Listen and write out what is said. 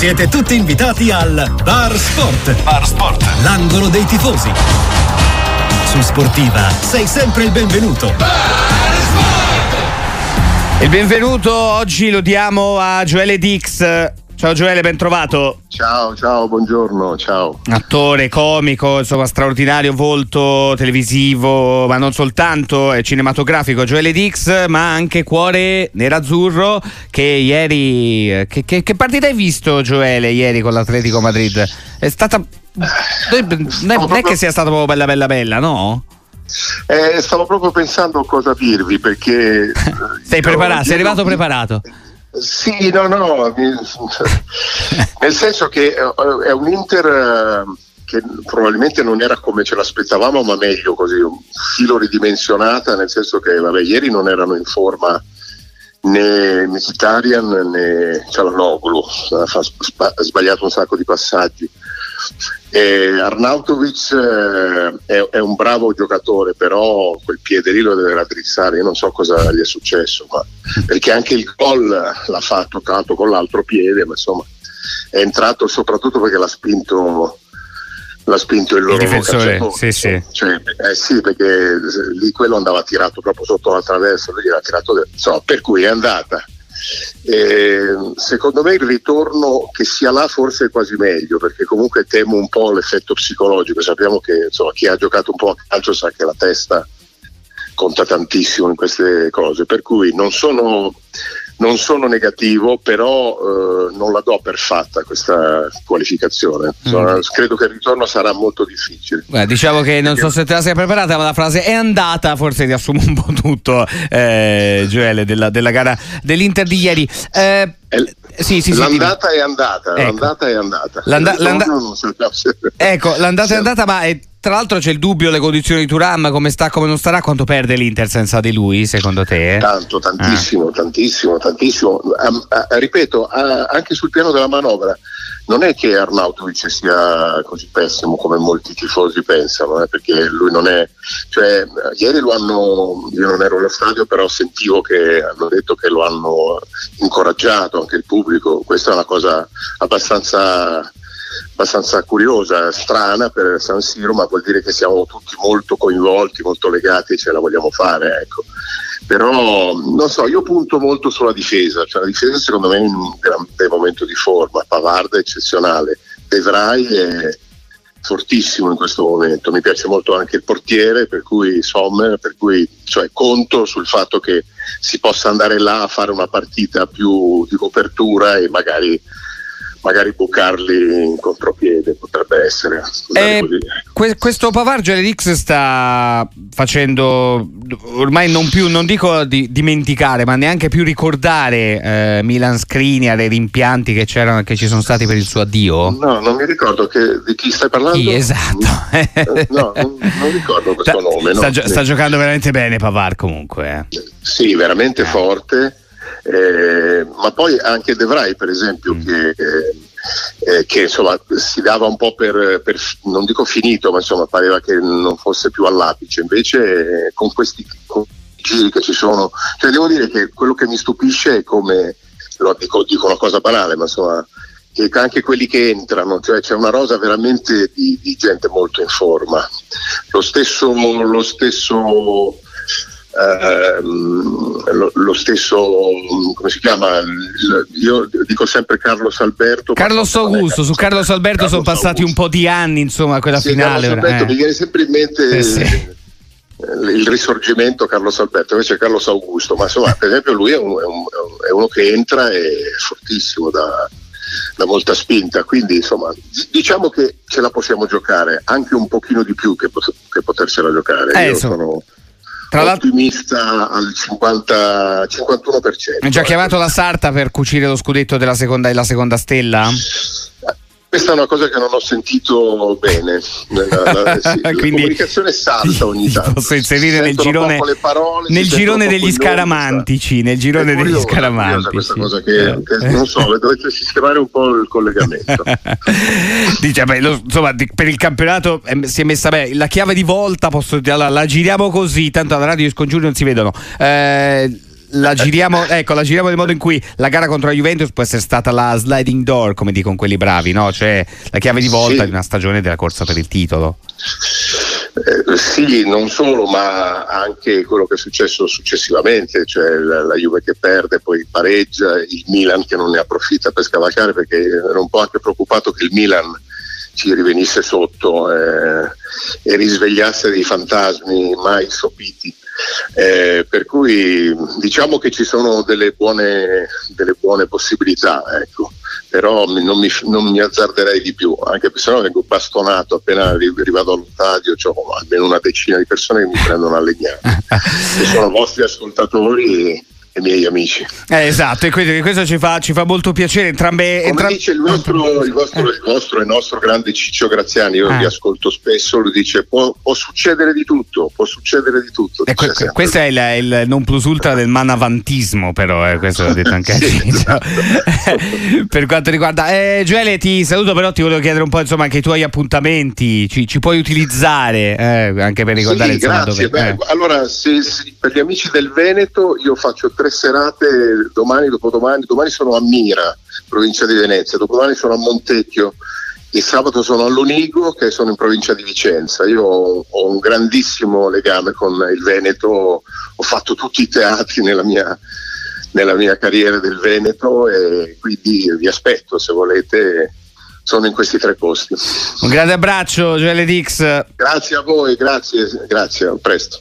Siete tutti invitati al Bar Sport. Bar Sport. L'angolo dei tifosi. Su Sportiva sei sempre il benvenuto. Il benvenuto oggi lo diamo a Gioele Dix. Ciao Gioele, ben trovato. Ciao, ciao, buongiorno, ciao. Attore, comico, insomma, straordinario volto televisivo, ma non soltanto, cinematografico. Gioele Dix, ma anche cuore nerazzurro. Che ieri. Che, che, che partita hai visto, Gioele, ieri con l'Atletico Madrid? È stata. Non è che sia stata proprio bella, bella, bella, no? Eh, stavo proprio pensando cosa dirvi perché. sei preparato, sei arrivato preparato. Sì, no, no, nel senso che eh, è un Inter eh, che probabilmente non era come ce l'aspettavamo, ma meglio così, un filo ridimensionata, nel senso che vabbè, ieri non erano in forma né Mkhitaryan né Cialanoglu, ha sbagliato un sacco di passaggi. E Arnautovic eh, è, è, un bravo giocatore, però quel piede lì lo deve raddrizzare. Io non so cosa gli è successo, ma, perché anche il gol l'ha fatto tanto con l'altro piede, ma insomma è entrato soprattutto perché l'ha spinto l'ha spinto il loro il difensore, sì, sì. Cioè, eh sì, perché lì quello andava tirato proprio sotto la traversa, lui gliel'ha tirato, insomma, per cui è andata. Eh, secondo me il ritorno che sia là forse è quasi meglio perché comunque temo un po' l'effetto psicologico. Sappiamo che insomma, chi ha giocato un po' a calcio sa che la testa conta tantissimo in queste cose per cui non sono non sono negativo, però eh, non la do per fatta questa qualificazione. Mm. Credo che il ritorno sarà molto difficile. Beh, diciamo che non so se te la sei preparata, ma la frase è andata, forse riassume un po' tutto, eh, Gioele, della, della, gara dell'Inter di ieri. Eh, sì, sì, l'andata sì, è andata, ecco. l'andata è andata. L'anda- l'anda- ecco, l'andata sì. è andata, ma è, tra l'altro c'è il dubbio le condizioni di Turam, come sta, come non starà, quanto perde l'Inter senza di lui, secondo te? Tanto, tantissimo, ah. tantissimo, tantissimo. Um, uh, ripeto, uh, anche sul piano della manovra, non è che Arnautovic sia così pessimo come molti tifosi pensano, eh, perché lui non è, cioè, ieri lo hanno, io non ero allo stadio, però sentivo che hanno detto che lo hanno incoraggiato anche il pubblico, questa è una cosa abbastanza abbastanza curiosa, strana per San Siro, ma vuol dire che siamo tutti molto coinvolti, molto legati e ce la vogliamo fare. Ecco. Però non so, io punto molto sulla difesa, cioè la difesa secondo me è in un grande momento di forma, Pavard è eccezionale, De Vrij è fortissimo in questo momento, mi piace molto anche il portiere, per cui Sommer, per cui cioè, conto sul fatto che si possa andare là a fare una partita più di copertura e magari magari bucarli in contropiede potrebbe essere. Eh, que- questo Pavargio Elix sta facendo ormai non più, non dico di dimenticare, ma neanche più ricordare eh, Milan Skriniar e i rimpianti che, c'erano, che ci sono stati per il suo addio? No, non mi ricordo che, di chi stai parlando. Chi, esatto. no, non, non, ricordo questo sta, nome. Sta, no. sta, giocando veramente bene Pavar comunque. Eh. Sì, veramente forte eh, ma poi anche De Vrij per esempio mm. che, eh, eh, che insomma, si dava un po' per, per, non dico finito ma insomma pareva che non fosse più all'apice invece eh, con questi con giri che ci sono cioè devo dire che quello che mi stupisce è come lo dico, dico una cosa banale ma insomma che anche quelli che entrano, cioè c'è una rosa veramente di, di gente molto in forma. Lo stesso, lo stesso lo, lo, stesso, come si chiama? Io dico sempre Carlos Alberto. Carlos Augusto, su Carlos Alberto Carlos sono passati Augusto. un po' di anni, insomma, quella sì, finale. Carlos Alberto, eh. Mi viene sempre in mente. Eh, sì il risorgimento Carlos Alberto, invece Carlos Augusto, ma insomma per esempio lui è, un, è, un, è uno che entra e è fortissimo da, da, molta spinta, quindi insomma diciamo che ce la possiamo giocare anche un pochino di più che, che potersela giocare. Eh, Io sono tra ottimista al 50, 51%. Hai già chiamato la Sarta per cucire lo scudetto della seconda e la seconda stella? Questa è una cosa che non ho sentito bene. La, la, sì, Quindi, la comunicazione salta ogni tanto. Posso inserire nel girone, parole, nel girone degli scaramantici. Nel girone curiosa, degli scaramantici. questa cosa che, che non so, dovete sistemare un po' il collegamento. Dice, beh, lo, insomma, per il campionato eh, si è messa bene. La chiave di volta, posso, la, la giriamo così, tanto alla radio e scongiuri non si vedono. Eh, la giriamo, ecco, la giriamo nel modo in cui la gara contro la Juventus può essere stata la sliding door, come dicono quelli bravi, no? Cioè la chiave di volta sì. di una stagione della corsa per il titolo. Eh, sì, non solo, ma anche quello che è successo successivamente, cioè la, la, Juve che perde, poi pareggia, il Milan che non ne approfitta per scavalcare perché ero un po' anche preoccupato che il Milan ci rivenisse sotto eh, e risvegliasse dei fantasmi mai sopiti. Eh, per cui diciamo che ci sono delle buone, delle buone possibilità, ecco. però non mi, non mi, azzarderei di più, anche perché se no vengo bastonato appena arrivato allo stadio, ho almeno una decina di persone che mi prendono a legnare, che sono vostri ascoltatori e miei amici. Eh, esatto, e quindi questo ci fa, ci fa molto piacere. Entrambe, Come entram- dice il vostro, il, vostro, il vostro e nostro grande Ciccio Graziani, io ah. vi ascolto spesso, lui dice può, può, succedere di tutto, può succedere di tutto. Eh, que- questo è il, il, non plus ultra del manavantismo, però, eh, questo l'ho detto anche a Ciccio. Esatto. per quanto riguarda... Eh, Gioele, ti saluto, però ti volevo chiedere un po' insomma anche i tuoi appuntamenti, ci, ci puoi utilizzare eh, anche per ricordare sì, insomma, grazie. dove... Beh, eh. allora, se, se, per gli amici del Veneto io faccio tre serate domani, dopodomani. Domani sono a Mira, provincia di Venezia, dopodomani sono a Montecchio e sabato sono a Lonigo, che sono in provincia di Vicenza. Io ho un grandissimo legame con il Veneto, ho fatto tutti i teatri nella mia, nella mia carriera del Veneto e quindi vi aspetto se volete sono in questi tre posti. Un grande abbraccio, Gioele Dix. Grazie a voi, grazie, grazie, a presto.